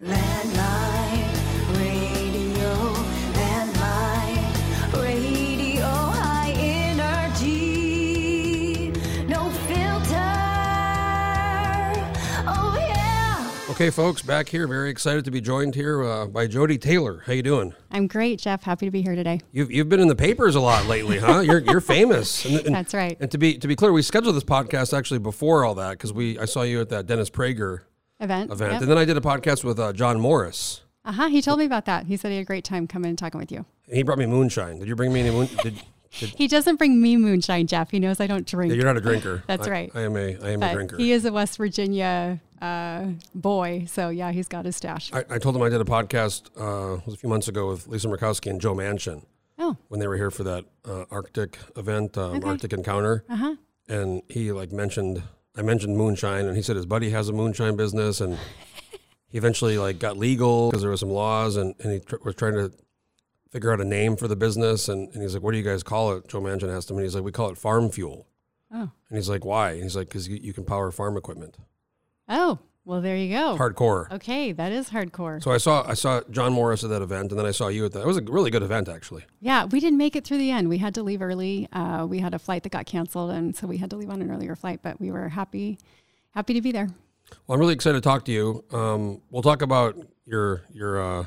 Landline radio, landline radio, high energy, no filter. Oh yeah. Okay, folks, back here. Very excited to be joined here uh, by Jody Taylor. How you doing? I'm great, Jeff. Happy to be here today. You've, you've been in the papers a lot lately, huh? You're you're famous. And, and- That's right. And to be to be clear, we scheduled this podcast actually before all that because we I saw you at that Dennis Prager Event. event, and then I did a podcast with uh, John Morris, Uh huh. He told me about that. He said he had a great time coming and talking with you. and he brought me moonshine. Did you bring me any moon? Did, did, He doesn't bring me moonshine, Jeff. He knows I don't drink. yeah, you're not a drinker. That's I- right. I am a I am a drinker. he is a West Virginia uh, boy, so yeah, he's got his stash. I, I told him I did a podcast uh, was a few months ago with Lisa Murkowski and Joe Manchin oh, when they were here for that uh, Arctic event, um, Okay. Arctic Encounter. uh huh. and he like mentioned I mentioned moonshine, and he said his buddy has a moonshine business, and he eventually like got legal because there were some laws, and, and he tr- was trying to figure out a name for the business, and, and he's like, "What do you guys call it?" Joe Manchin asked him, and he's like, "We call it farm fuel," Oh, and he's like, "Why?" And he's like, "Because you, you can power farm equipment, oh. Well, there you go. hardcore." Okay, that is hardcore. So I saw I saw John Morris at that event, and then I saw you at that. It was a really good event, actually. Yeah, we didn't make it through the end. We had to leave early. Uh, we had a flight that got canceled, and so we had to leave on an earlier flight. But we were happy, happy to be there. Well, I'm really excited to talk to you. Um, we'll talk about your your uh,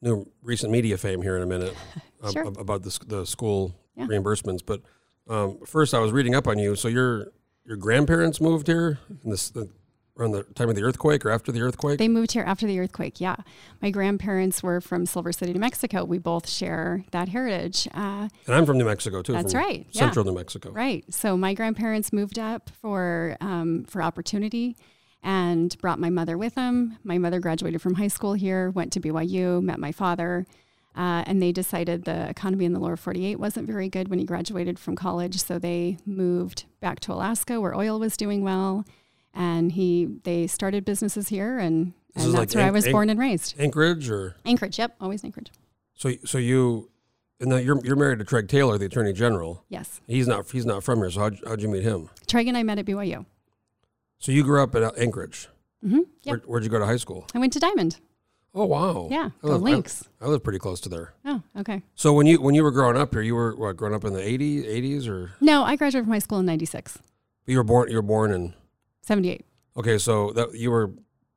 new recent media fame here in a minute Sure. ab- about the, the school Yeah. reimbursements. But um, first, I was reading up on you. So your your grandparents moved here in this the, around the time of the earthquake or after the earthquake. They moved here after the earthquake. Yeah, my grandparents were from Silver City, New Mexico. We both share that heritage. Uh, and I'm from New Mexico too. That's right, yeah. Central New Mexico. right. So my grandparents moved up for um, for opportunity, and brought my mother with them. My mother graduated from high school here, went to BYU, met my father. Uh, and they decided the economy in the lower 48 wasn't very good when he graduated from college, so they moved back to Alaska, where oil was doing well, and he they started businesses here, and, This and that's like where I was Anch- born and raised. Anchorage or Anchorage, yep, always Anchorage. so so you. And now you're you're married to Treg Taylor, the Attorney General. Yes, He's not he's not from here. So how'd, how'd you meet him? Treg and I met at BYU. So you grew up at Anchorage. hmm Yep, Where, where'd you go to high school? I went to Diamond. Oh wow. Yeah, I the live, links. I, I live pretty close to there. Oh, okay. So when you when you were growing up here, you were what growing up in the 80s, 80s, or No, I graduated from high school in '96, you were born you were born in '78. okay, so that you were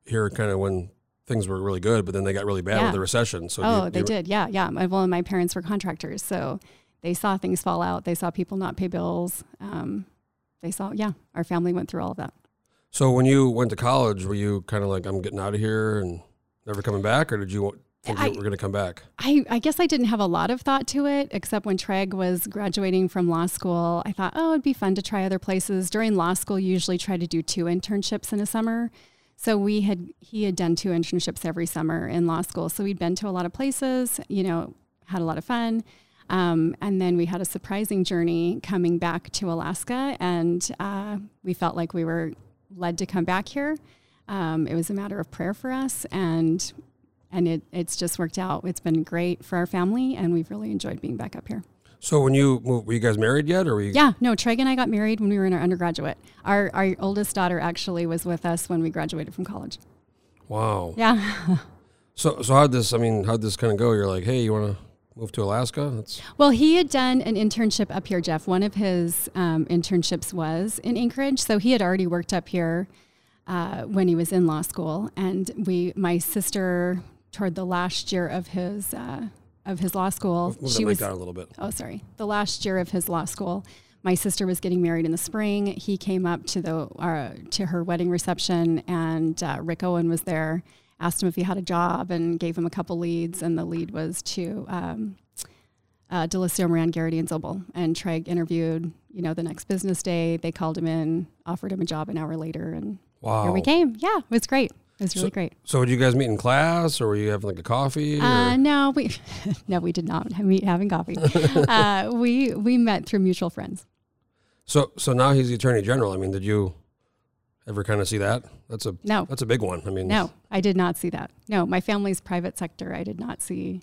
here kind of when things were really good, but then they got really bad Yeah. with the recession. So oh, you, they you- did. Yeah, yeah. My, well, my parents were contractors, so they saw things fall out. They saw people not pay bills. Um, they saw, yeah, our family went through all of that. So when you went to college, were you kind of like I'm getting out of here and never coming back, or did you think I- were going to come back? I, I guess I didn't have a lot of thought to it, except when Treg was graduating from law school. I thought, oh, it'd be fun to try other places. During law school, you usually try to do two internships in a summer. So we had he had done two internships every summer in law school. So we'd been to a lot of places, you know, had a lot of fun. Um, and then we had a surprising journey coming back to Alaska, and uh, we felt like we were led to come back here. Um, it was a matter of prayer for us, and and it, it's just worked out. It's been great for our family, and we've really enjoyed being back up here. So when you moved, were you guys married yet, or were you? Yeah, no, Treg and I got married when we were in our undergraduate. Our our oldest daughter actually was with us when we graduated from college. Wow. Yeah. So so how'd this? I mean, how'd this kind of go? You're like, hey, you want to move to Alaska? That's Well, he had done an internship up here, Jeff. One of his um, internships was in Anchorage, so he had already worked up here uh, when he was in law school. And we, my sister, toward the last year of his uh, of his law school, move she was down a little bit. oh sorry, the last year of his law school. My sister was getting married in the spring. He came up to the uh, to her wedding reception, and uh, Rick Owen was there. Asked him if he had a job, and gave him a couple leads. And the lead was to um, uh, Delisio Moran, Geraghty, and Zobel. And Treg interviewed, you know, the next business day. They called him in, offered him a job an hour later, and Wow. here we came. Yeah, it was great. It was really great. So did you guys meet in class, or were you having like a coffee? Uh, no, we no, we did not meet having coffee. uh, we we met through mutual friends. So so now he's the attorney general. I mean, did you ever kind of see that? That's a No, that's a big one. I mean, no, I did not see that. No, my family's private sector. I did not see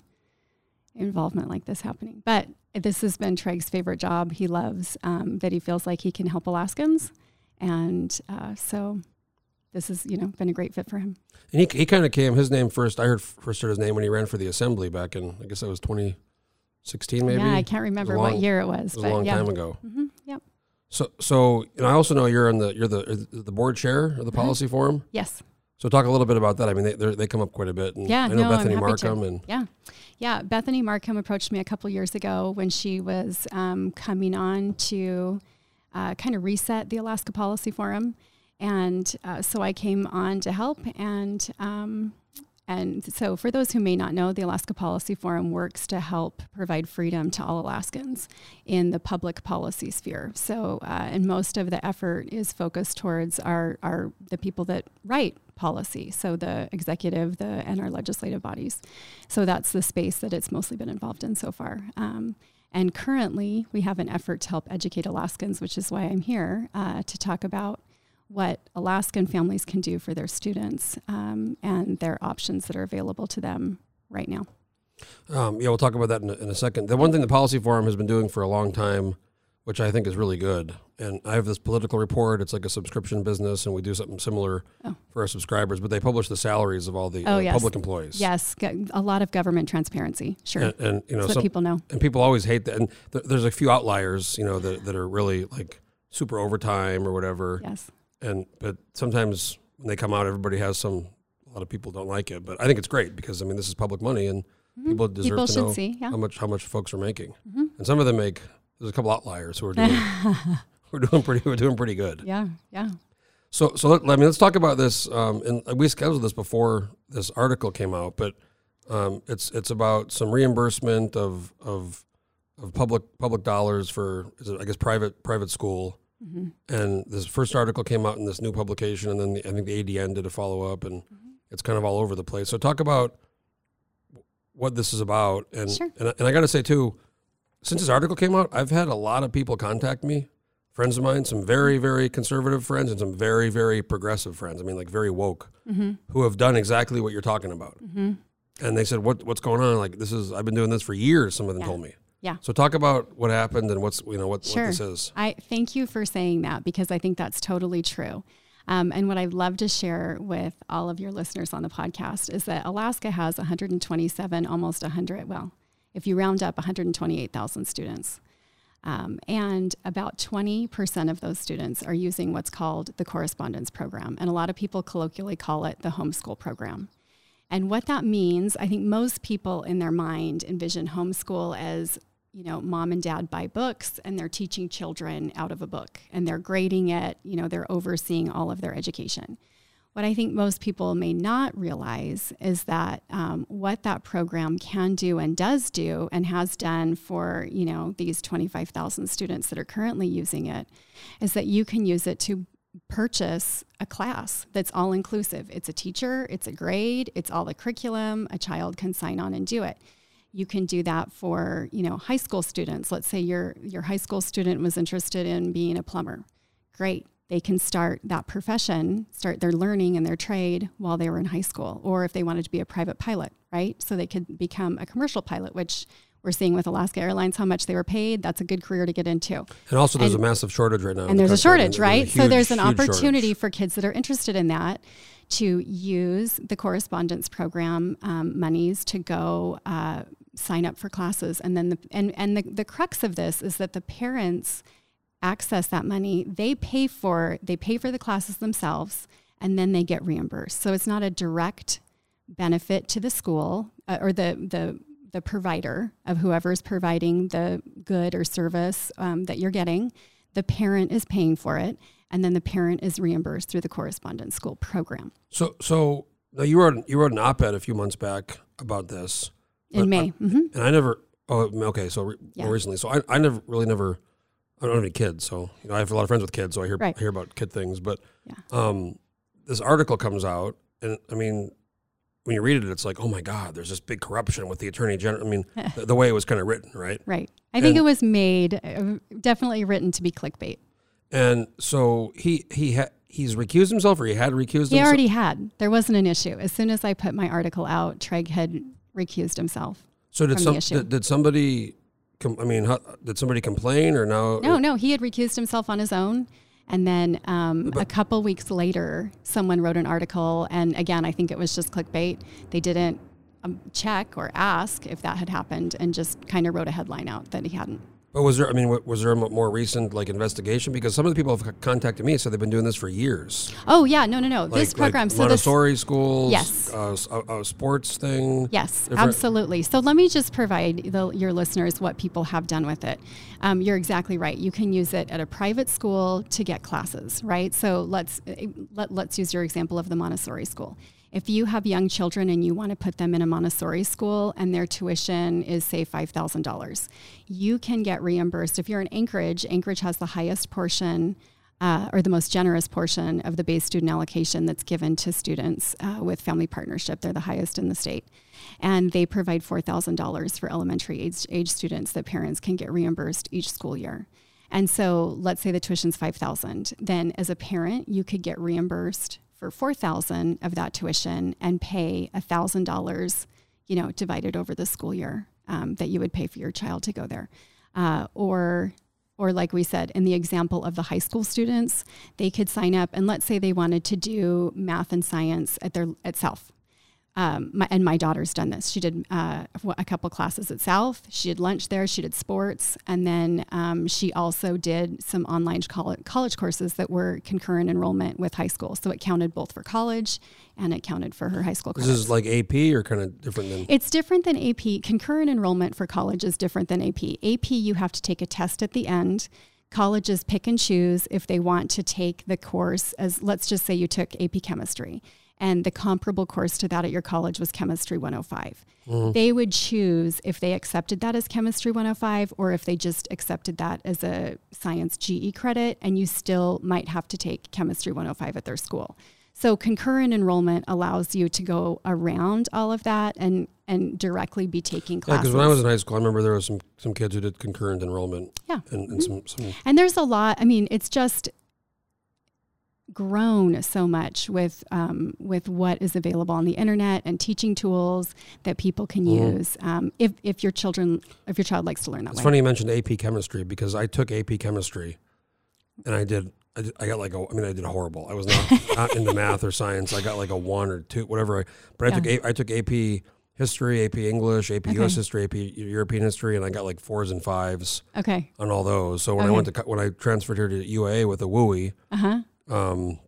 involvement like this happening. But this has been Treg's favorite job. He loves um, that he feels like he can help Alaskans, and uh, so this has you know been a great fit for him. And he, he kind of came, his name first, I heard first heard his name when he ran for the assembly back in, I guess that was 2016 maybe? Yeah, I can't remember long- what year it was, It was a long yeah. time ago. hmm Yep. So, so and I also know you're on the you're the the board chair of the Uh-huh. policy forum. Yes. So talk a little bit about that. I mean, they they're- come up quite a bit. And Yeah, I know no, Bethany happy to. Marcum and Yeah. Yeah. Bethany Marcum approached me a couple years ago when she was um, coming on to uh, kind of reset the Alaska Policy Forum. And uh, so I came on to help. And, um, and so, for those who may not know, the Alaska Policy Forum works to help provide freedom to all Alaskans in the public policy sphere. So, uh, and most of the effort is focused towards our, our the people that write policy, so the executive, the and our legislative bodies. So that's the space that it's mostly been involved in so far. Um, and currently, we have an effort to help educate Alaskans, which is why I'm here uh, to talk about what Alaskan families can do for their students um, and their options that are available to them right now. Um, yeah, we'll talk about that in a, in a second. The one thing the Policy Forum has been doing for a long time, which I think is really good, and I have this political report. It's like a subscription business, and we do something similar Oh. for our subscribers. But they publish the salaries of all the Oh, uh, yes. public employees. Yes, a lot of government transparency. Sure. and, and you know, some, people know. and people always hate that. And th- there's a few outliers, you know, that, that are really like super overtime or whatever. Yes. And but sometimes when they come out, everybody has some. A lot of people don't like it, but I think it's great because I mean this is public money and people deserve Mm-hmm. People to know see. Yeah. how much how much folks are making. Mhm. And some of them make. There's a couple outliers who are doing who are doing pretty who are doing pretty good. Yeah. Yeah. So so let, I mean let's talk about this. Um, and we scheduled this before this article came out, but um, it's it's about some reimbursement of of of public public dollars for is it, I guess private private school. Hmm And this first article came out in this new publication, and then the, I think the ADN did a follow up, and it's kind of all over the place. So talk about what this is about, and Sure. and, I- and I got to say too, since this article came out, I've had a lot of people contact me, friends of mine, some very very conservative friends, and some very very progressive friends. I mean, like very woke, hmm who have done exactly what you're talking about. hmm And they said, "What what's going on? Like this is I've been doing this for years." Some of them Yeah. told me. Yeah. So talk about what happened and what's you know what, Sure. what this is. I thank you for saying that because I think that's totally true. Um, and what I'd love to share with all of your listeners on the podcast is that Alaska has 127, almost 100, well, if you round up, 128,000 students. Um, and about 20% of those students are using what's called the correspondence program. And a lot of people colloquially call it the homeschool program. And what that means, I think most people in their mind envision homeschool as, you know, mom and dad buy books and they're teaching children out of a book and they're grading it, you know, they're overseeing all of their education. What I think most people may not realize is that um, what that program can do and does do and has done for, you know, these 25,000 students that are currently using it is that you can use it to purchase a class that's all inclusive. It's a teacher, it's a grade, it's all the curriculum. A child can sign on and do it. You can do that for, you know, high school students. Let's say your your high school student was interested in being a plumber. Great. They can start that profession, start their learning and their trade while they were in high school. Or if they wanted to be a private pilot, right? So they could become a commercial pilot, which we're seeing with Alaska Airlines how much they were paid. That's a good career to get into And also, there's And- a massive shortage right now. and there's a country. I mean, shortage, right? so there's an opportunity shortage. for kids that are interested in that to use the correspondence program um, monies to go uh, sign up for classes, and then the and and the, the crux of this is that the parents access that money. They pay for they pay for the classes themselves, and then they get reimbursed. So it's not a direct benefit to the school uh, or the the the provider of whoever's providing the good or service um, that you're getting. The parent is paying for it, and then the parent is reimbursed through the correspondence school program So, so you wrote you wrote an op-ed a few months back about this, in May. hmm and I never. Oh, okay. So re- Yeah. recently, so I, I never really never. I don't have any kids, so you know I have a lot of friends with kids, so I hear Right. I hear about kid things. But Yeah. um, this article comes out, and I mean, when you read it, it's like, oh my God, there's this big corruption with the attorney general. I mean, the, the way it was kind of written, right? Right. I think And- it was made uh, definitely written to be clickbait. And so he he ha- he's recused himself, or he had recused himself? He himself. already had. There wasn't an issue. As soon as I put my article out, Treg had recused himself. so did some did, did somebody? Com- I mean, how, did somebody complain or no? No, no, he had recused himself on his own. And then um, a couple weeks later, someone wrote an article, and again, I think it was just clickbait. They didn't um, check or ask if that had happened, and just kind of wrote a headline out that he hadn't. But was there? I mean, was there a more recent like investigation? Because some of the people have contacted me, so they've been doing this for years. Oh yeah, no, no, no. Like, this program, like so this Montessori schools, Yes. uh, s- a, a sports thing. Yes, different- absolutely. So let me just provide the, your listeners what people have done with it. Um, you're exactly right. You can use it at a private school to get classes, right? So let's eh, let, let's use your example of the Montessori school. If you have young children and you want to put them in a Montessori school and their tuition is say five thousand dollars, you can get reimbursed. If you're in Anchorage, Anchorage has the highest portion uh, or the most generous portion of the base student allocation that's given to students uh, with family partnership. They're the highest in the state. And they provide $4,000 for elementary age, age students that parents can get reimbursed each school year. And so let's say the tuition's 5000 then as a parent, you could get reimbursed for 4000 of that tuition and pay $1,000, you know, divided over the school year um, that you would pay for your child to go there. Uh, or or like we said in the example of the high school students they could sign up and let's say they wanted to do math and science at their at south um, my, and my daughter's done this she did uh, a couple classes at south she did lunch there she did sports and then um, she also did some online college, college courses that were concurrent enrollment with high school so it counted both for college and it counted for her high school This credits. is like AP or kind of different than. It's different than AP. Concurrent enrollment for college is different than AP. AP, you have to take a test at the end. Colleges pick and choose if they want to take the course as, let's just say you took AP chemistry and the comparable course to that at your college was Chemistry 105. Mm. They would choose if they accepted that as Chemistry 105 or if they just accepted that as a science GE credit, and you still might have to take Chemistry 105 at their school. So concurrent enrollment allows you to go around all of that and and directly be taking Yeah, classes. because when I was in high school, I remember there was some some kids who did concurrent enrollment. Yeah. And, and mm-hmm. some, some and there's a lot. I mean, it's just grown so much with um, with what is available on the internet and teaching tools that people can Mhm. use um, if if your children if your child likes to learn that It's way. funny you mentioned AP chemistry because I took AP chemistry, and I did. I, did, I got like a. I mean, I did horrible. I was not, not into math or science. I got like a one or two, whatever. I, but I took. A, I took AP history, AP English, AP US history, AP European history, and I got like fours and fives Okay. on all those. So when I went to when I transferred here to UA with a wooey Uh huh. Um,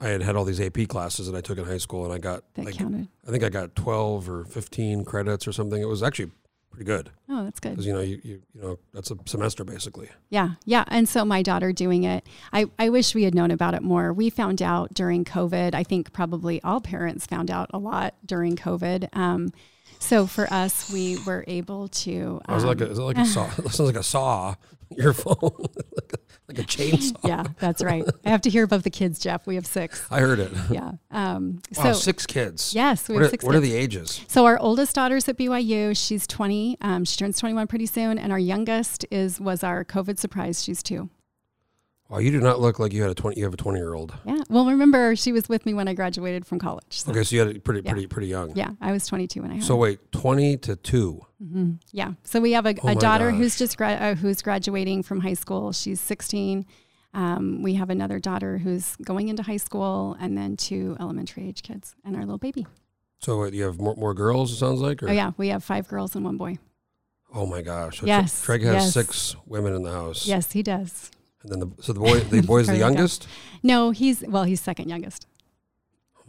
I had had all these AP classes that I took in high school, and I got That like counted. I think I got twelve or fifteen credits or something. It was actually pretty good Oh, that's good. because you know you, you you know that's a semester basically. Yeah, yeah. And so my daughter doing it, I, I wish we had known about it more. We found out during COVID. I think probably all parents found out a lot during COVID. Um, so for us, we were able to. I was like, a, um, is it like a saw? It sounds like a saw. Your phone, like, a, like a chainsaw. yeah, that's right. I have to hear about the kids, Jeff. We have six. I heard it. Yeah. Um, Wow, so six kids. yes, we What, have are, six. what are the ages? So our oldest daughter's at BYU. She's 20. Um, she turns 21 pretty soon, and our youngest is was our COVID surprise. She's two. Wow, you do not look like you had a twenty. You have a twenty year old. Yeah. Well, remember she was with me when I graduated from college. So, Okay, so you had it pretty Yeah. pretty pretty young. Yeah, I was 22 when I had So wait, twenty to two. hmm Yeah. So we have a, Oh a daughter gosh. who's just gra- uh, who's graduating from high school. She's 16. Um, we have another daughter who's going into high school, and then two elementary age kids, and our little baby. So you have more, more girls. It sounds like. Or? Oh yeah, we have five girls and one boy. Oh my gosh. So Yes, Treg has yes. six women in the house. Yes, he does. And then the so the boy the boy's the There you go. youngest. No, he's well, he's second youngest.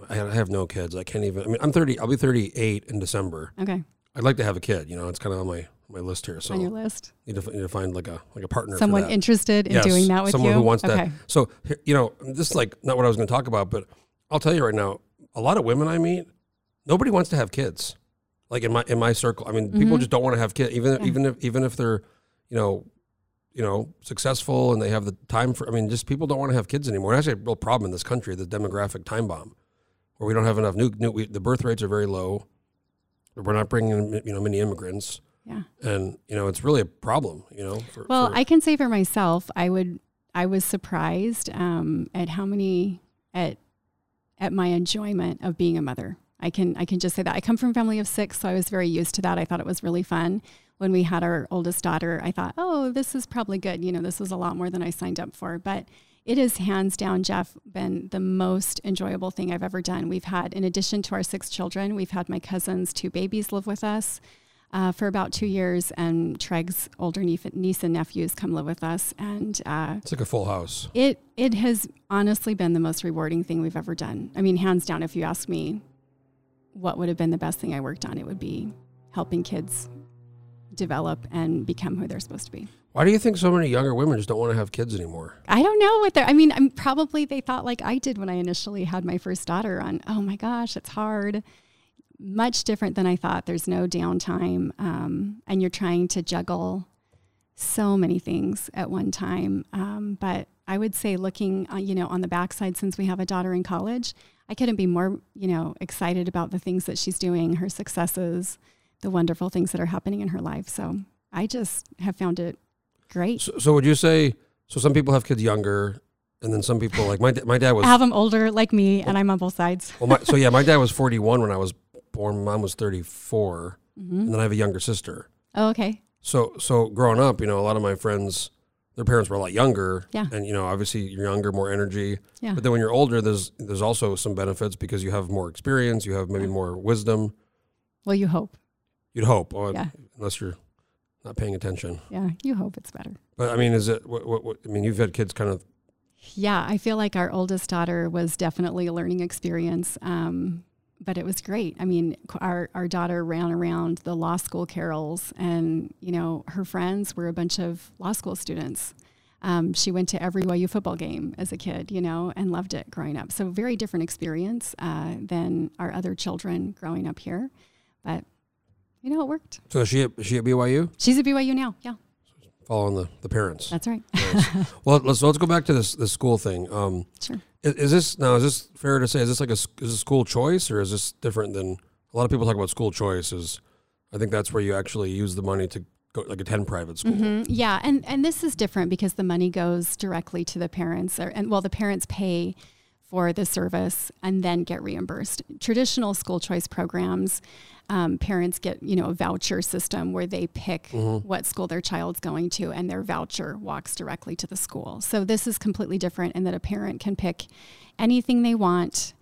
I I have no kids. I can't even. I mean, I'm thirty. I'll be thirty eight in December. Okay, I'd like to have a kid. You know, it's kind of on my my list here. So on your list. need to need to find like a like a partner. for Someone that. interested in Yes, doing that with you. someone you. who wants okay. that. So here- you know, this is like not what I was going to talk about, but I'll tell you right now. A lot of women I meet, nobody wants to have kids. Like in my in my circle, I mean, people Mhm. just don't want to have kids, even even if even if they're, you know, you know, successful and they have the time for. I mean, just people don't want to have kids anymore. Actually a real problem in this country, the demographic time bomb, where we don't have enough new. new we, the birth rates are very low. We're not bringing in you know many immigrants, Yeah. and you know it's really a problem. You know, for, Well, for- I can say for myself, I would, I was surprised um, at how many at at my enjoyment of being a mother. I can I can just say that I come from a family of six, so I was very used to that. I thought it was really fun. When we had our oldest daughter, I thought, oh, this is probably good. You know, this was a lot more than I signed up for. But it is hands down, Jeff, been the most enjoyable thing I've ever done. We've had, in addition to our six children, we've had my cousin's two babies live with us uh, for about two years, and Treg's older niece, niece and nephews come live with us. And uh, It's like a full house. it it has honestly been the most rewarding thing we've ever done. I mean, hands down, if you ask me what would have been the best thing I worked on, it would be helping kids develop and become who they're supposed to be. Why do you think so many younger women just don't want to have kids anymore? I don't know what they're. I mean, I'm probably they thought like I did when I initially had my first daughter. On oh my gosh, it's hard. Much different than I thought. There's no downtime, um, and you're trying to juggle so many things at one time. Um, but I would say, looking, uh, you know, on the backside, since we have a daughter in college, I couldn't be more, you know, excited about the things that she's doing, her successes, the wonderful things that are happening in her life. So I just have found it great. So, so would you say? So some people have kids younger, and then some people like my my dad was. I have them older like me, and I'm on both sides. well, my, so yeah, my dad was 41 when I was born. Mom was 34, mm-hmm. and then I have a younger sister. Oh, okay. So so growing up, you know, a lot of my friends, their parents were a lot younger. Yeah. And you know, obviously you're younger, more energy. Yeah. But then when you're older, there's there's also some benefits because you have more experience, you have maybe more wisdom. Well, you hope. You'd hope, or Yeah. unless you're not paying attention. Yeah, you hope it's better. But I mean, is it? What, what, what, I mean, you've had kids kind of. Yeah, I feel like our oldest daughter was definitely a learning experience, um, but it was great. I mean, our our daughter ran around the law school carrels, and you know, her friends were a bunch of law school students. Um, she went to every YU football game as a kid, you know, and loved it growing up. So very different experience uh, than our other children growing up here, but you know, it worked. So is she at, is she at BYU, She's at BYU now. Yeah, following the, the parents. that's right. well, let's let's go back to this this school thing. Um, sure. is, is this now? Is this fair to say? Is this like a is this school choice, or is this different than a lot of people talk about school choices? I think that's where you actually use the money to go like attend private school. Mhm. Yeah, and and this is different because the money goes directly to the parents, or, and well, the parents pay for the service and then get reimbursed. Traditional school choice programs, um, parents get you know a voucher system where they pick what school their child's going to, and their voucher walks directly to the school. So this is completely different in that a parent can pick anything they want.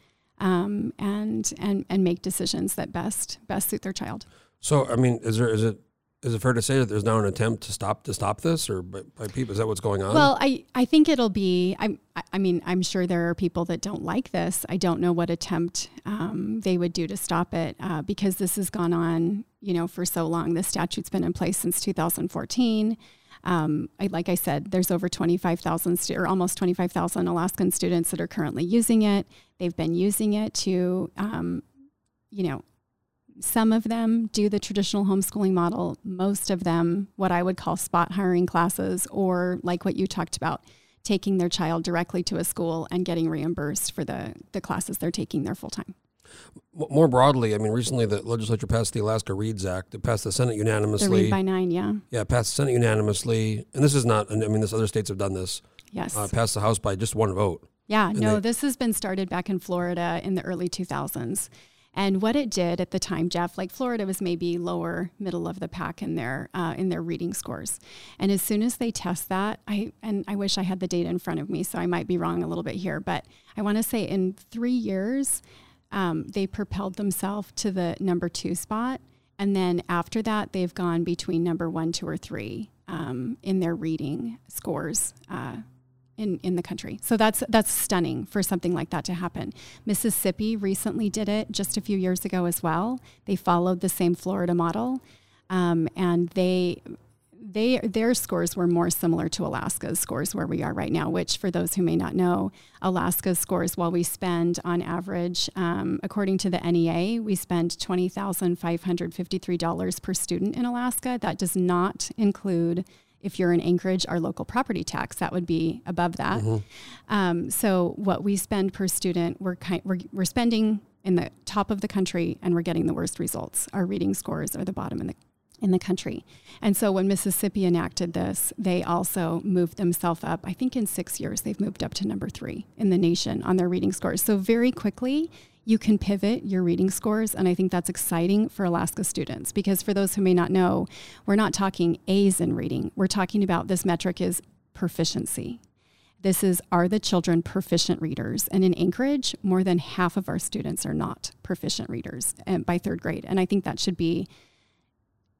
Um, and and and make decisions that best best suit their child. So I mean, is there is it is it fair to say that there's now an attempt to stop to stop this, or by, by people? Is that what's going on? Well, I, I think it'll be. I I mean, I'm sure there are people that don't like this. I don't know what attempt um, they would do to stop it uh, because this has gone on, you know, for so long. The statute's been in place since 2014. Um, I, like I said, there's over 25,000 stu- or almost 25,000 Alaskan students that are currently using it. They've been using it to, um, you know, some of them do the traditional homeschooling model. Most of them, what I would call spot hiring classes, or like what you talked about, taking their child directly to a school and getting reimbursed for the, the classes they're taking there full time. More broadly, I mean, recently the legislature passed the Alaska Reads Act. It passed the Senate The unanimously. read by nine, yeah. yeah, passed the Senate unanimously, and this is not. I mean, this other states have done this. Yes. Uh, passed the House by just one vote. Yeah, And no, they- this has been started back in Florida in the early 2000s. And what it did at the time, Jeff, like Florida was maybe lower middle of the pack in their uh, in their reading scores. And as soon as they test that, I and I wish I had the data in front of me, so I might be wrong a little bit here, but I want to say in three years, um, they propelled themselves to the number two spot. And then after that, they've gone between number one, two, or three um, in their reading scores. Uh, in, in the country. So that's that's stunning for something like that to happen. Mississippi recently did it just a few years ago as well. They followed the same Florida model, um, and they they their scores were more similar to Alaska's scores where we are right now. Which, for those who may not know, Alaska's scores, while we spend on average, um, according to the NEA, we spend twenty thousand five hundred fifty three dollars per student in Alaska. That does not include if you're in Anchorage, our local property tax, that would be above that. Um, so what we spend per student, we're, kind, we're, we're spending in the top of the country and we're getting the worst results. Our reading scores are the bottom in the in the country. And so when Mississippi enacted this, they also moved themselves up. I think in six years, they've moved up to number three in the nation on their reading scores. So very quickly, you can pivot your reading scores. And I think that's exciting for Alaska students because for those who may not know, we're not talking A's in reading. We're talking about this metric is proficiency. This is are the children proficient readers? And in Anchorage, more than half of our students are not proficient readers and by third grade. And I think that should be,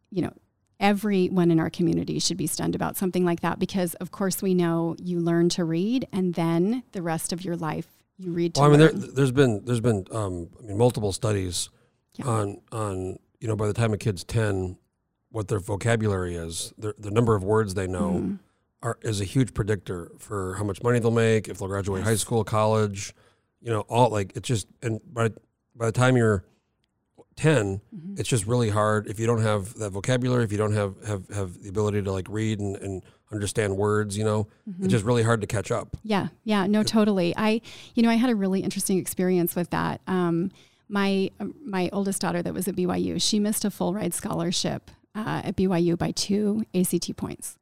you know, everyone in our community should be stunned about something like that because of course we know you learn to read and then the rest of your life you read to Well, I mean, there, there's been there's been um, I mean multiple studies Yeah. on on you know by the time a kid's ten, what their vocabulary is, the the number of words they know Mm-hmm. are is a huge predictor for how much money they'll make if they'll graduate high school, college, you know, all like it's just and by by the time you're 10 Mm-hmm. it's just really hard if you don't have that vocabulary if you don't have have, have the ability to like read and, and understand words you know Mm-hmm. it's just really hard to catch up Yeah, yeah, no, totally. I, you know, I had a really interesting experience with that. Um, my my oldest daughter that was at BYU, she missed a full ride scholarship uh, at BYU by two ACT points.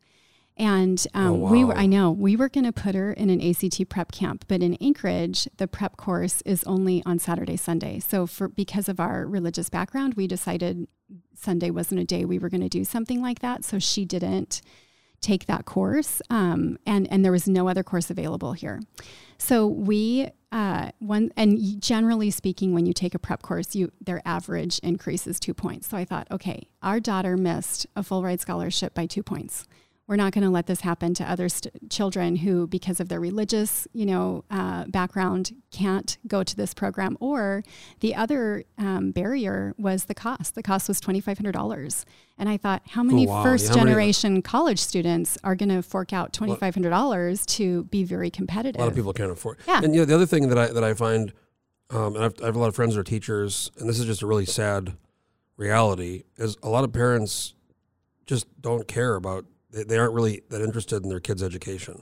And um, Oh, we were. I know, we were going to put her in an ACT prep camp, but in Anchorage, the prep course is only on Saturday, Sunday. So for because of our religious background, we decided Sunday wasn't a day we were going to do something like that. So she didn't take that course, um, and and there was no other course available here. So we uh, one and generally speaking, when you take a prep course, you their average increases two points. So I thought, okay, our daughter missed a full ride scholarship by two points. We're not going to let this happen to other st- children who, because of their religious, you know, uh, background, can't go to this program. Or the other um, barrier was the cost. The cost was twenty five hundred dollars, and I thought, how many Oh, wow. first Yeah, how many- generation college students are going to fork out twenty five hundred dollars to be very competitive? A lot of people can't afford. It. Yeah. And you know, the other thing that I that I find, um, and I've, I have a lot of friends who are teachers, and this is just a really sad reality, is a lot of parents just don't care about. They, they aren't really that interested in their kids' education.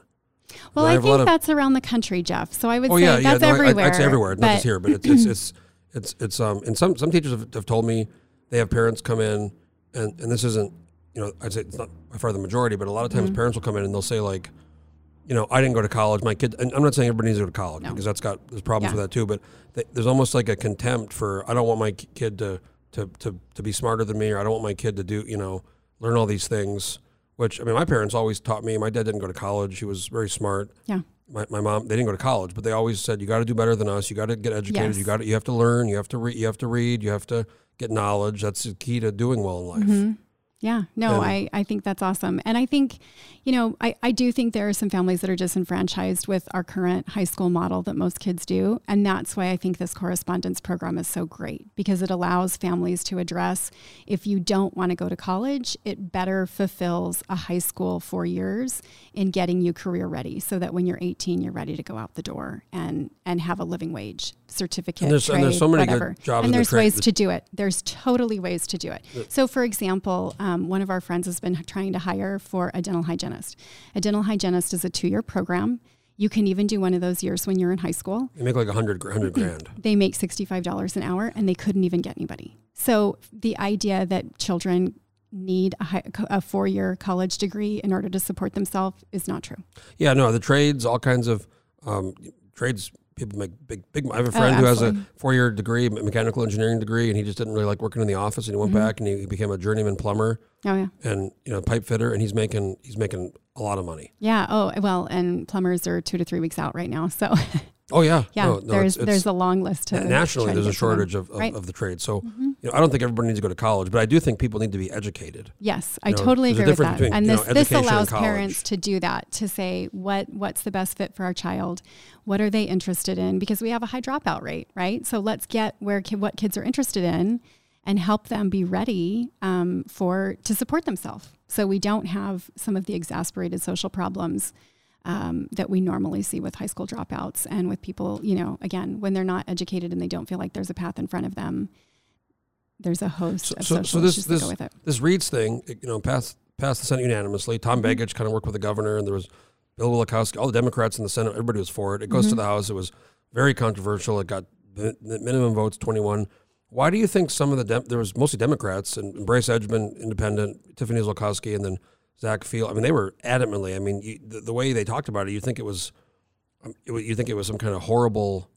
Well, I I, have a lot think of- that's around the country, Jeff. So I would Oh say yeah, yeah. that's no, everywhere. I, would say everywhere, not just here, but it's it's it's it's it's um. And some some teachers have, have told me they have parents come in, and and this isn't you know I'd say it's not by far the majority, but a lot of Mm-hmm. times parents will come in and they'll say like, you know, I didn't go to college. My kid, and I'm not saying everybody needs to go to college No. because that's got there's problems Yeah. with that too. But th- there's almost like a contempt for I don't want my kid to to to to be smarter than me, or I don't want my kid to do you know learn all these things. Which I mean, my parents always taught me. My dad didn't go to college. He was very smart Yeah. my, my mom they didn't go to college but they always said you got to do better than us you got to get educated Yes. you got you have to learn you have to read you have to read you have to get knowledge that's the key to doing well in life Mhm. Yeah, no, And- I, I think that's awesome. And I think, you know, I, I do think there are some families that are disenfranchised with our current high school model that most kids do. And that's why I think this correspondence program is so great because it allows families to address if you don't want to go to college, it better fulfills a high school four years in getting you career ready so that when you're 18, you're ready to go out the door and, and have a living wage certificate. And there's- and there's trade, so many good whatever. jobs And there's trade- ways to do it. There's totally ways to do it. So, for example, um, one of our friends has been trying to hire for a dental hygienist. A dental hygienist is a two year program. You can even do one of those years when you're in high school. they make like a hundred hundred grand They make $65 an hour and they couldn't even get anybody. So, the idea that children need a, high, a four year college degree in order to support themselves is not true. yeah no the trades all kinds of um, trades people make big big i have a Oh, friend who has a four-year degree mechanical engineering degree and he just didn't really like working in the office and he went Mm-hmm. back and he, he became a journeyman plumber Oh, yeah. and you know pipe fitter and he's making he's making a lot of money Yeah. Oh, well, and plumbers are two to three weeks out right now. So, oh yeah yeah, No, no, there's it's- it's- there's a long list to nationally there's a get to them. shortage of, of, Right. of the trade so Mhm. you know i don't think everybody needs to go to college but i do think people need to be educated Yes, I know, totally agree with that. between, and this this and allows parents to do that to say what what's the best fit for our child, what are they interested in because we have a high dropout rate, right? So let's get where what kids are interested in and help them be ready um, for to support themselves. So we don't have some of the exasperated social problems. Um, that we normally see with high school dropouts and with people, you know, again, when they're not educated and they don't feel like there's a path in front of them, there's a host So- of so- social so this- issues this- go with it. this Reads thing, you know, passed passed the Senate unanimously. Tom Mm-hmm. Begich kind of worked with the governor, and there was Bill Wielechowski, all the Democrats in the Senate, everybody was for it. It goes to Mm-hmm. the House. It was very controversial. It got the, minimum votes, twenty one. Why do you think some of the Dem- there was mostly Democrats and Bryce Edgmon, independent, Tiffany Zulkosky, and then Zach Field. I mean, they were adamantly. I mean, you, the, the way they talked about it, you think it was, um, you think it was some kind of horrible,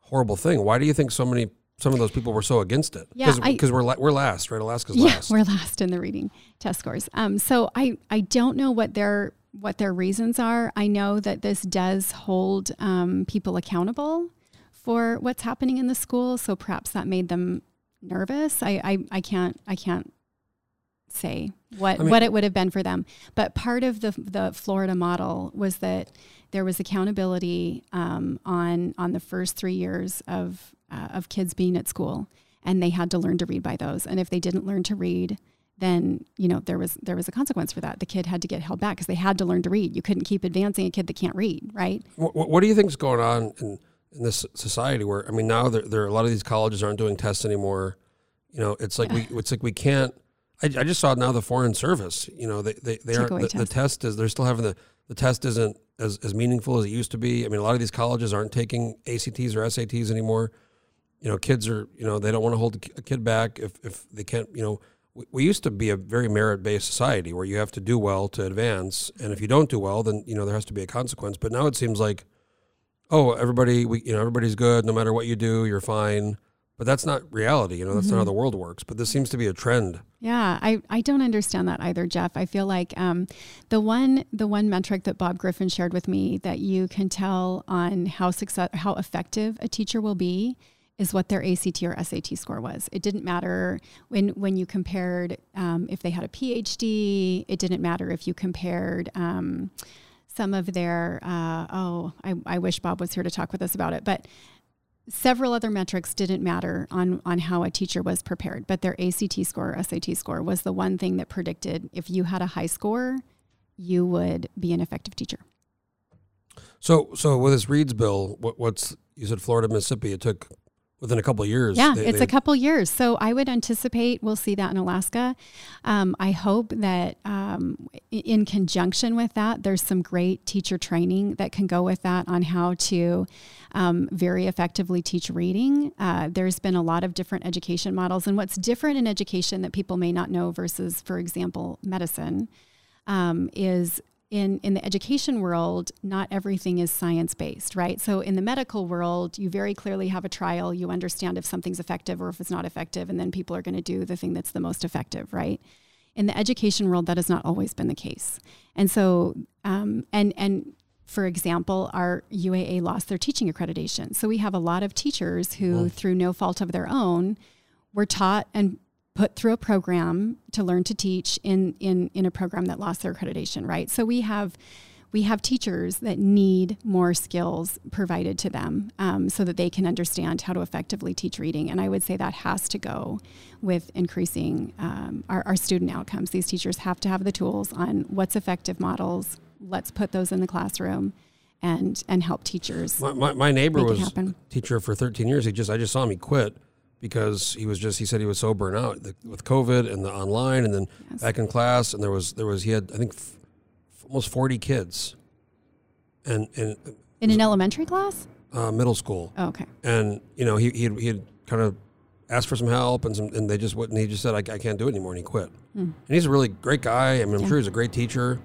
horrible thing. Why do you think so many? Some of those people were so against it. Yeah, because we're la- we're last, right? Alaska's yeah, last. we're last in the reading test scores. Um, so I I don't know what their what their reasons are. I know that this does hold um, people accountable for what's happening in the school, so perhaps that made them nervous. I I, I can't I can't say what I mean- what it would have been for them. But part of the the Florida model was that there was accountability um, on on the first three years of uh, of kids being at school, and they had to learn to read by those. And if they didn't learn to read, then you know there was there was a consequence for that. The kid had to get held back because they had to learn to read. You couldn't keep advancing a kid that can't read, right? What, what do you think is going on in, in this society where I mean now there, there are a lot of these colleges aren't doing tests anymore. You know, it's like we it's like we can't. I, I just saw now the foreign service. You know, they they, they aren't the, the test. is they're still having the the test isn't as, as meaningful as it used to be. I mean, a lot of these colleges aren't taking ACTs or SATs anymore. You know, kids are you know they don't want to hold a a kid back if if they can't. You know, we, we used to be a very merit based society where you have to do well to advance, and if you don't do well, then you know there has to be a consequence. But now it seems like oh, everybody, we, you know, everybody's good. No matter what you do, you're fine. But that's not reality. You know, that's not how the world works. But this seems to be a trend. Yeah, I, I don't understand that either, Jeff. I feel like um, the one the one metric that Bob Griffin shared with me that you can tell on how success how effective a teacher will be is what their ACT or SAT score was. It didn't matter when when you compared um, if they had a PhD. It didn't matter if you compared. Um, some of their uh, oh I, I wish bob was here to talk with us about it but several other metrics didn't matter on on how a teacher was prepared but their act score or sat score was the one thing that predicted if you had a high score you would be an effective teacher So, so with this Reads bill, what, what's you said Florida, Mississippi? It took within a couple of years. Yeah, they- it's they- a couple years. So I would anticipate we'll see that in Alaska. Um, I hope that um, in conjunction with that, there's some great teacher training that can go with that on how to um, very effectively teach reading. Uh, there's been a lot of different education models. And what's different in education that people may not know versus, for example, medicine um, is in in the education world, not everything is science based, right? So in the medical world, you very clearly have a trial. You understand if something's effective or if it's not effective, and then people are going to do the thing that's the most effective, right? In the education world, that has not always been the case, and so um, and and for example, our UAA lost their teaching accreditation. So we have a lot of teachers who, through no fault of their own, were taught and put through a program to learn to teach in in in a program that lost their accreditation right so we have we have teachers that need more skills provided to them um, so that they can understand how to effectively teach reading and i would say that has to go with increasing um, our, our student outcomes these teachers have to have the tools on what's effective models let's put those in the classroom and and help teachers My, my, my neighbor was a teacher for 13 years. He just I just saw him. He quit because he was just he said he was so burnt out the, with COVID and the online and then Yes. back in class and there was there was he had I think f- almost 40 kids and and in an elementary class uh, middle school oh, okay and you know he he had, he had kind of asked for some help and some and they just wouldn't. He just said I, I can't do it anymore and he quit. And he's a really great guy. I mean I'm Yeah. sure he's a great teacher.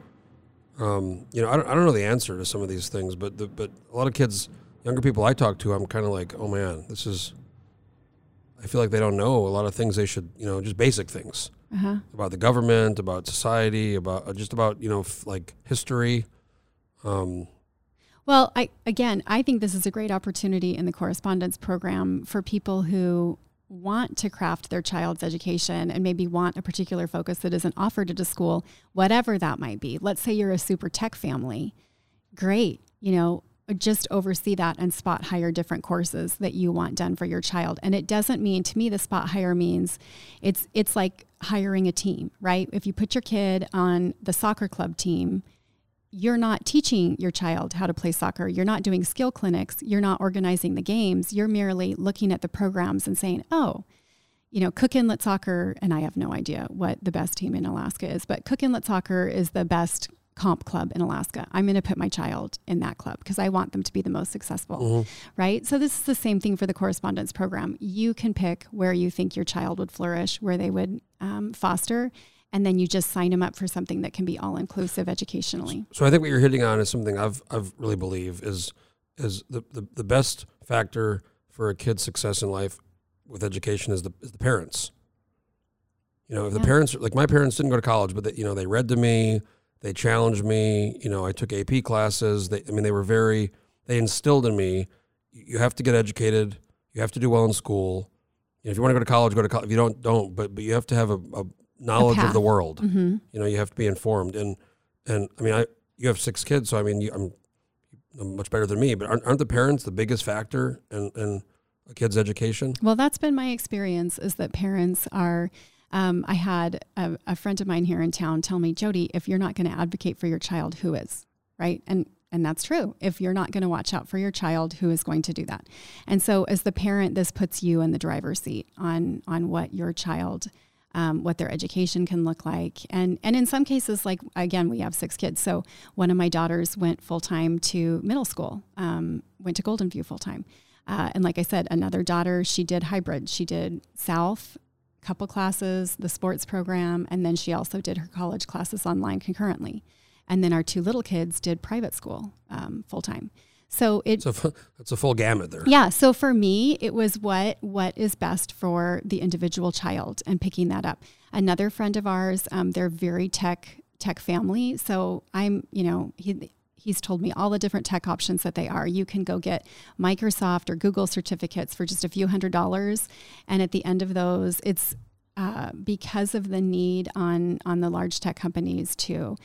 Um, you know I don't, I don't know the answer to some of these things, but the, but a lot of kids, younger people I talk to, I'm kind of like, oh man, this is. I feel like they don't know a lot of things they should, you know, just basic things uh-huh about the government, about society, about uh, just about you know f- like history. Um, Well, I again, I think this is a great opportunity in the correspondence program for people who want to craft their child's education and maybe want a particular focus that isn't offered at a school, whatever that might be. Let's say you're a super tech family. Great. You know, just oversee that and spot hire different courses that you want done for your child. And it doesn't mean to me the spot hire means it's it's like hiring a team, right? If you put your kid on the soccer club team, you're not teaching your child how to play soccer. You're not doing skill clinics. You're not organizing the games. You're merely looking at the programs and saying, oh, you know, Cook Inlet Soccer, and I have no idea what the best team in Alaska is, but Cook Inlet Soccer is the best comp club in Alaska. I'm going to put my child in that club because I want them to be the most successful, right? So this is the same thing for the correspondence program. You can pick where you think your child would flourish, where they would um, foster, and then you just sign them up for something that can be all inclusive educationally. So I think what you're hitting on is something I've I've really believe is is the, the, the best factor for a kid's success in life with education is the is the parents. You know, if the parents like my parents didn't go to college, but they, you know they read to me, They challenged me. You know, I took AP classes. They, I mean, they were very. They instilled in me, you have to get educated. You have to do well in school. You know, if you want to go to college, go to college. If you don't, don't. But but you have to have a, a knowledge of the world. hmm You know, you have to be informed. And and I mean, I you have six kids, so I mean, you, I'm, I'm much better than me. But aren't, aren't the parents the biggest factor in, in a kid's education? Well, that's been my experience is that parents are. Um, I had a, a friend of mine here in town tell me, Jody, if you're not going to advocate for your child, who is? Right. And and that's true. If you're not going to watch out for your child, who is going to do that? And so, as the parent, this puts you in the driver's seat on on what your child, um, what their education can look like, and and in some cases, like again, we have six kids. So one of my daughters went full time to middle school, um, went to Goldenview full time, uh, and like I said, another daughter, she did hybrid. She did South couple classes, the sports program, and then she also did her college classes online concurrently. And then our two little kids did private school um, full time. So it, So that's a full gamut there. yeah. So for me, it was what what is best for the individual child and picking that up. Another friend of ours, um, they're very tech tech family. So I'm, you know, he he's told me all the different tech options that they are. You can go get Microsoft or Google certificates for just a few hundred dollars, and at the end of those, it's uh, because of the need on on the large tech companies to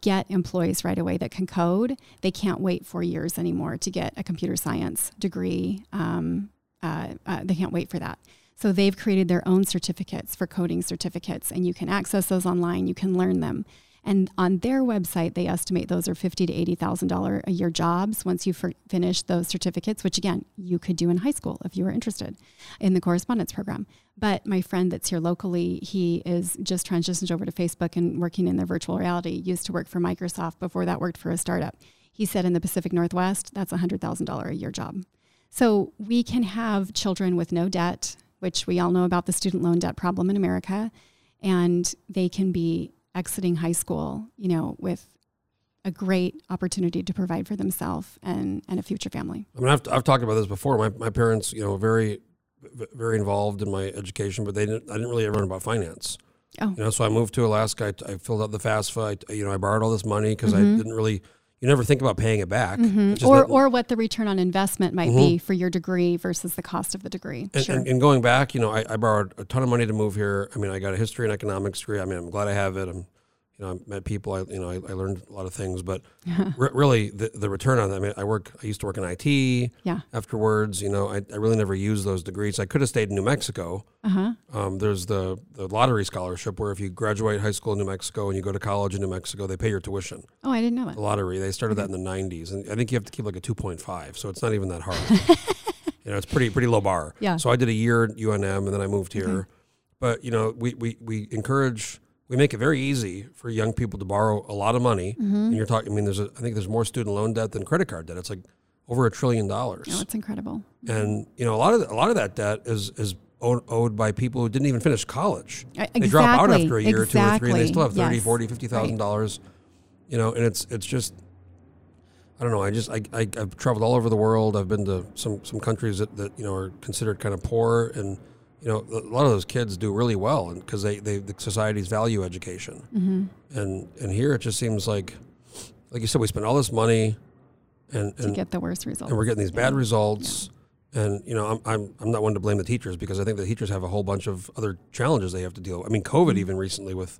get employees right away that can code, they can't wait four years anymore to get a computer science degree. Um, uh, uh, they can't wait for that. So they've created their own certificates for coding certificates, and you can access those online. You can learn them. And on their website, they estimate those are fifty to eighty thousand dollar a year jobs once you finish those certificates. Which again, you could do in high school if you were interested in the correspondence program. But my friend that's here locally, he is just transitioned over to Facebook and working in their virtual reality. Used to work for Microsoft before that, worked for a startup. He said in the Pacific Northwest, that's a hundred thousand dollar a year job. So we can have children with no debt, which we all know about the student loan debt problem in America, and they can be exiting high school, you know, with a great opportunity to provide for themselves and, and a future family. I mean, I've, I've talked about this before. My, my parents, you know, very, very involved in my education, but they didn't, I didn't really ever learn about finance. Oh. You know, so I moved to Alaska. I, I filled out the FAFSA. I, you know, I borrowed all this money because Mhm. I didn't really, you never think about paying it back. Mhm. Or, not- or what the return on investment might Mhm. be for your degree versus the cost of the degree. And, sure. and, and going back, you know, I, I borrowed a ton of money to move here. I mean, I got a history and economics degree. I mean, I'm glad I have it. I'm, you know, I met people. I, you know, I, I learned a lot of things. But re- really, the, the return on that. I mean, I work. I used to work in IT. Yeah. Afterwards, you know, I, I really never used those degrees. I could have stayed in New Mexico. uh huh. Um, there's the the lottery scholarship where if you graduate high school in New Mexico and you go to college in New Mexico, they pay your tuition. Oh, I didn't know The that. lottery. They started that in the 90s, and I think you have to keep like a 2.5. So it's not even that hard. you know, it's pretty pretty low bar. Yeah. So I did a year at UNM, and then I moved here. Okay. But you know, we, we we encourage, we make it very easy for young people to borrow a lot of money. Mm-hmm. And you're talking. I mean, there's a, I think there's more student loan debt than credit card debt. It's like over a trillion dollars. Oh, it's incredible. and you know, a lot of a lot of that debt is is owed, by people who didn't even finish college. Uh, They drop out after a year or two or three, and they still have exactly. 30, Yes. 40, 50,000 dollars. You know, and it's it's just I don't know. I just I, I I've traveled all over the world. I've been to some some countries that, that you know are considered kind of poor, and you know a lot of those kids do really well, because they they the societies value education, Mm-hmm. and and here it just seems like like you said, we spend all this money, and To and, get the worst results. and we're getting these bad Yeah. results. And you know, I'm, I'm I'm not one to blame the teachers because I think the teachers have a whole bunch of other challenges they have to deal with. I mean, COVID even recently with,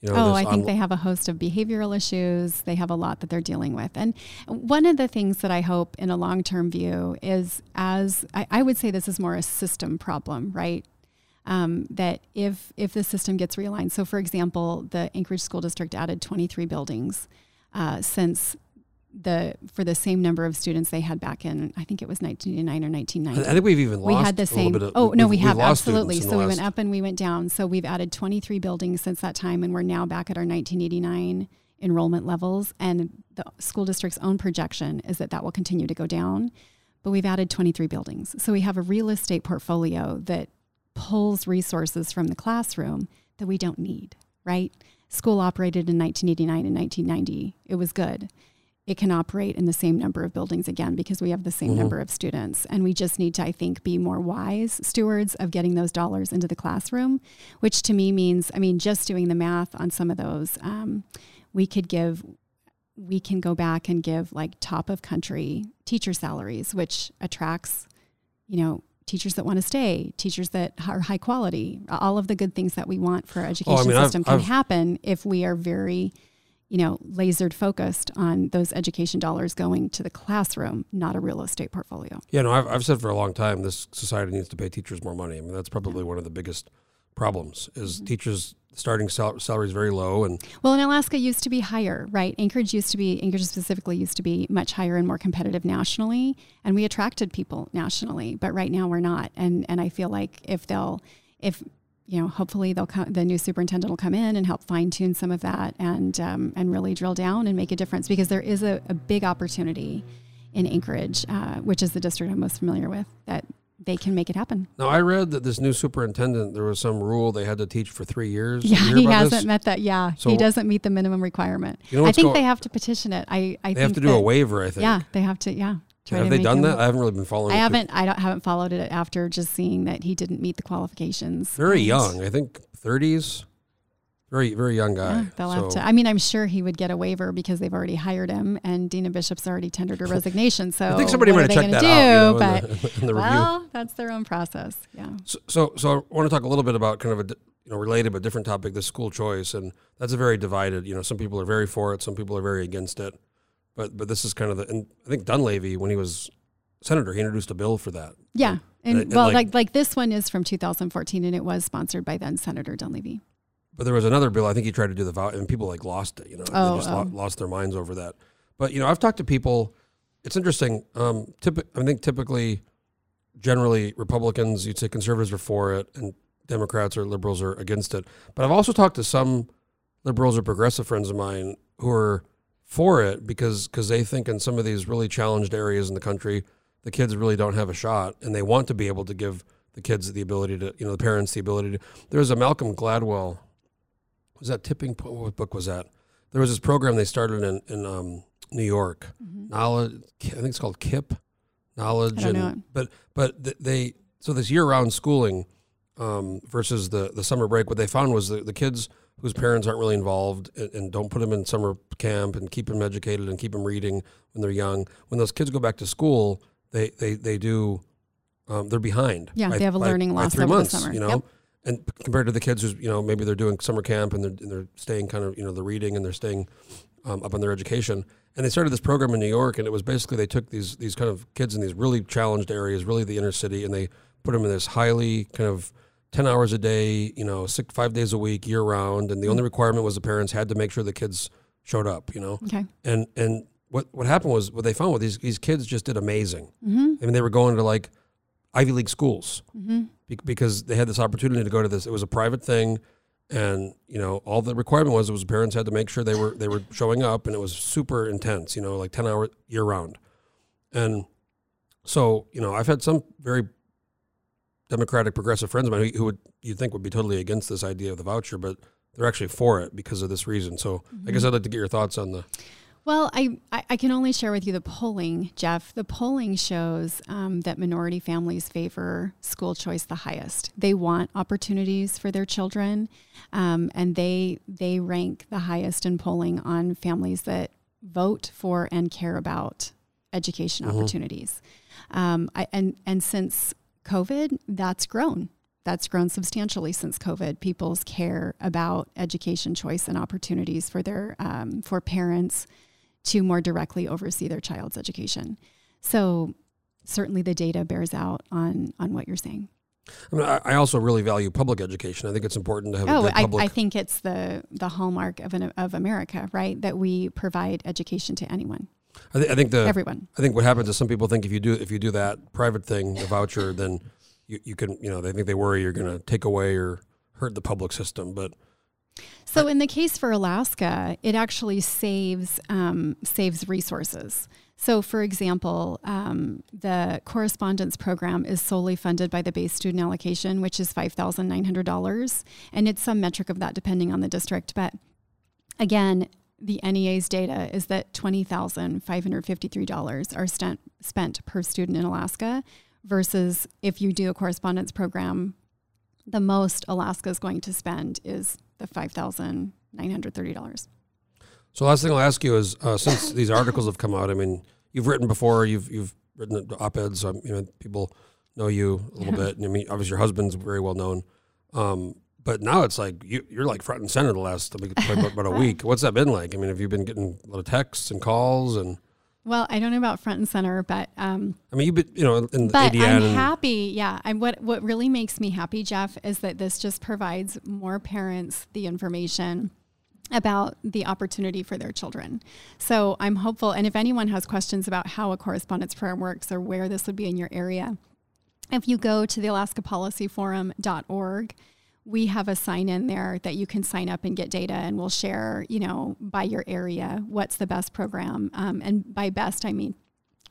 you know. Oh, I think onl- they have a host of behavioral issues. They have a lot that they're dealing with. And one of the things that I hope in a long term view is as I, I would say this is more a system problem, right? Um, that if if the system gets realigned. So, for example, the Anchorage School District added 23 buildings uh, since the for the same number of students they had back in I think it was 1989 or 1990 I think we've even we had the same. little bit of. oh no, we have absolutely. So we went up and we went down. So we've added 23 buildings since that time, and we're now back at our 1989 enrollment levels. And the school district's own projection is that that will continue to go down. But we've added 23 buildings, so we have a real estate portfolio that pulls resources from the classroom that we don't need. Right? School operated in 1989 and 1990. It was good it can operate in the same number of buildings again because we have the same Mhm. number of students. And we just need to, I think, be more wise stewards of getting those dollars into the classroom, which to me means, I mean, just doing the math on some of those. Um, we could give we can go back and give like top of country teacher salaries, which attracts, you know, teachers that want to stay, teachers that are high quality. All of the good things that we want for our education mean, I've- system can I've- happen if we are very, you know, lasered focused on those education dollars going to the classroom, not a real estate portfolio. Yeah, no, I've, I've said for a long time this society needs to pay teachers more money. I mean, that's probably one of the biggest problems is Mm-hmm. teachers starting sal- salaries very low and Well, in Alaska used to be higher, right? Anchorage used to be, Anchorage specifically used to be much higher and more competitive nationally, and we attracted people nationally. But right now we're not, and and I feel like if they'll, if you know, hopefully they'll come, the new superintendent will come in and help fine tune some of that, and um, and really drill down and make a difference because there is a, a big opportunity in Anchorage, uh, which is the district I'm most familiar with, that they can make it happen. now I read that this new superintendent there was some rule they had to teach for three years. Yeah, he hasn't this? met that. Yeah, So- he doesn't meet the minimum requirement. You know I think go- they have to petition it. I, I They think have to do that, a waiver, I think. Yeah, they have to. Yeah, Have they done him- that? I haven't really been following. I it haven't. I don't haven't followed it after just seeing that he didn't meet the qualifications. Very young. I think 30s. Very very young guy. Yeah, they'll so, have to. I mean, I'm sure he would get a waiver because they've already hired him, and Deena Bishop's already tendered her resignation. So I think somebody might have checked that do? out. You know, but in the, in the well, that's their own process. Yeah. So, so, so I want to talk a little bit about kind of a you know related but different topic, the school choice, and that's a very divided. You know, some people are very for it, some people are very against it. But but this is kind of the. And I think Dunleavy, when he was senator, he introduced a bill for that. Yeah. And, And- and well, like- like, like this one is from 2014, and it was sponsored by then Senator Dunleavy. But there was another bill. I think he tried to do the vow, and people like lost it. You know, Oh, they just oh. lost their minds over that. But you know, I've talked to people. It's interesting. Um, typi- I think typically, generally, Republicans, you'd say conservatives are for it, and Democrats or liberals are against it. But I've also talked to some liberals or progressive friends of mine who are for it because because they think in some of these really challenged areas in the country, the kids really don't have a shot, and they want to be able to give the kids the ability to, you know, the parents the ability to. There was a Malcolm Gladwell was that tipping point? What book was that? There was this program they started in in um, New York. Knowledge, I think it's called KIPP, knowledge, Mm-hmm. And but but they so this year round schooling um, versus the the summer break. What they found was the, the kids whose parents aren't really involved and, and don't put them in summer camp and keep them educated and keep them reading when they're young. When those kids go back to school, they they they do. Um, they're behind. Yeah, by- they have a by- learning by loss three over the months, summer. You know, Yep. and compared to the kids who's you know maybe they're doing summer camp and they're and they're staying kind of you know they're reading and they're staying um, up on their education. And they started this program in New York, and it was basically they took these these kind of kids in these really challenged areas, really the inner city, and they put them in this highly kind of ten hours a day, you know, six five days a week, year round. And the only requirement was the parents had to make sure the kids showed up, you know. Okay. And and what what happened was what they found was these these kids just did amazing. Mm-hmm. I mean, they were going to like Ivy League schools Mm-hmm. be- because they had this opportunity to go to this. It was a private thing, and you know, all the requirement was was parents had to make sure they were they were showing up, and it was super intense. You know, like ten hour year round, and so you know, I've had some very democratic progressive friends of mine who, who would you think would be totally against this idea of the voucher, but they're actually for it because of this reason. So I guess I'd like to get your thoughts on the. Well, I, I can only share with you the polling, Jeff. The polling shows um, that minority families favor school choice the highest. They want opportunities for their children, um, and they they rank the highest in polling on families that vote for and care about education Mhm. opportunities. Um, I, and and since COVID, that's grown. That's grown substantially since COVID. People's care about education choice and opportunities for their um, for parents to more directly oversee their child's education. So certainly the data bears out on on what you're saying. I mean, I, also really value public education. I think it's important to have a Oh, I, public. I think it's the the hallmark of an, of America, right? That we provide education to anyone, I, th- I think the everyone. I think what happens is some people think if you do if you do that private thing, the voucher, then you, you can you know they think they worry you're going to take away or hurt the public system. But So in the case for Alaska, it actually saves um, saves resources. So, for example, um, the correspondence program is solely funded by the base student allocation, which is five thousand nine hundred dollars, and it's some metric of that depending on the district. But again, the NEA's data is that twenty thousand five hundred fifty three dollars are spent spent per student in Alaska, versus if you do a correspondence program the most Alaska is going to spend is the five thousand nine hundred thirty dollars. So last thing I'll ask you is, uh, since these articles have come out, I mean, you've written before, you've you've written op-eds, so you know people know you a little bit. And I mean, obviously your husband's very well known, um, but now it's like you, you're like front and center the last about, about a week. What's that been like? I mean, have you been getting a lot of texts and calls and? Well, I don't know about front and center, but um, I mean, you've been, you know, in the but ADN I'm and- happy. Yeah, I'm, what what really makes me happy, Jeff, is that this just provides more parents the information about the opportunity for their children. So I'm hopeful. And if anyone has questions about how a correspondence program works or where this would be in your area, if you go to the alaskapolicyforum.org, we have a sign in there that you can sign up and get data and we'll share, you know, by your area, what's the best program. Um, and by best, I mean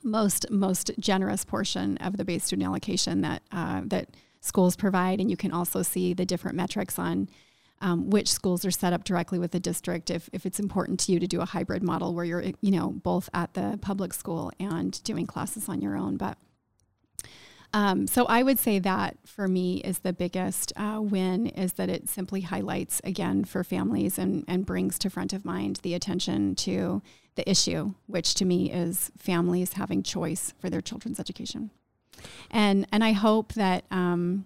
most most generous portion of the base student allocation that uh, that schools provide, and you can also see the different metrics on um, which schools are set up directly with the district. If if it's important to you to do a hybrid model where you're you know both at the public school and doing classes on your own, but. Um, so I would say that for me is the biggest uh, win is that it simply highlights again for families and, and brings to front of mind the attention to the issue, which to me is families having choice for their children's education. And and I hope that um,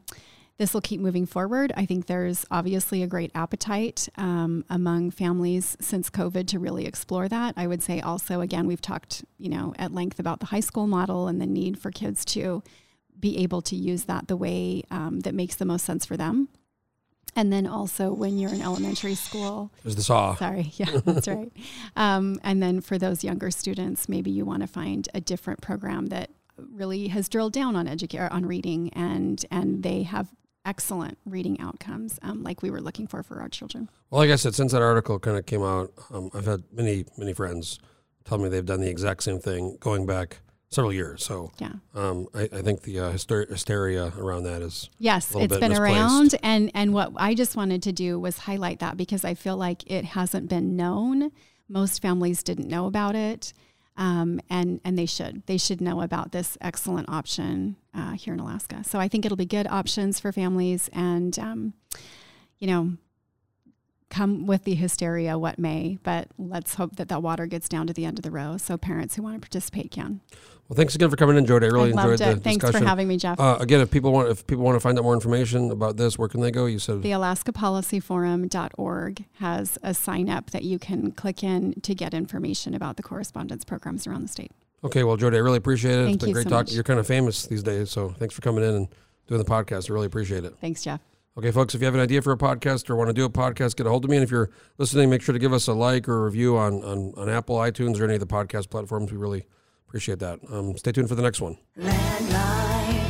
this will keep moving forward. I think there's obviously a great appetite um, among families since COVID to really explore that. I would say also again we've talked you know at length about the high school model and the need for kids to be able to use that the way um, that makes the most sense for them. And then also when you're in elementary school, There's the saw. Sorry, yeah, that's right. Um, and then for those younger students, maybe you want to find a different program that really has drilled down on educa- on reading, and and they have excellent reading outcomes, um, like we were looking for for our children. Well, like I said, since that article kind of came out, um, I've had many, many friends tell me they've done the exact same thing going back several years. So Yeah. um, I, I think the uh, hyster- hysteria around that is Yes, it's been misplaced. around, and and what I just wanted to do was highlight that because I feel like it hasn't been known. Most families didn't know about it, um, and and they should. They should know about this excellent option uh, here in Alaska. So I think it'll be good options for families, and um, you know, come with the hysteria what may. But let's hope that that water gets down to the end of the row, so parents who want to participate can. well. Thanks again for coming in, Jody. I really I enjoyed loved the it. Thanks discussion. for having me, Jeff. Uh, again, if people want, if people want to find out more information about this, where can they go? You said The alaskapolicyforum.org has a sign up that you can click in to get information about the correspondence programs around the state. okay. Well, Jody, I really appreciate it. Thank it's been great so talking. You're kind of famous these days, so thanks for coming in and doing the podcast. I really appreciate it. Thanks, Jeff. Okay, folks, if you have an idea for a podcast or want to do a podcast, get a hold of me. And if you're listening, make sure to give us a like or a review on, on, on Apple, iTunes, or any of the podcast platforms. We really appreciate that. Um, stay tuned for the next one. Landmine.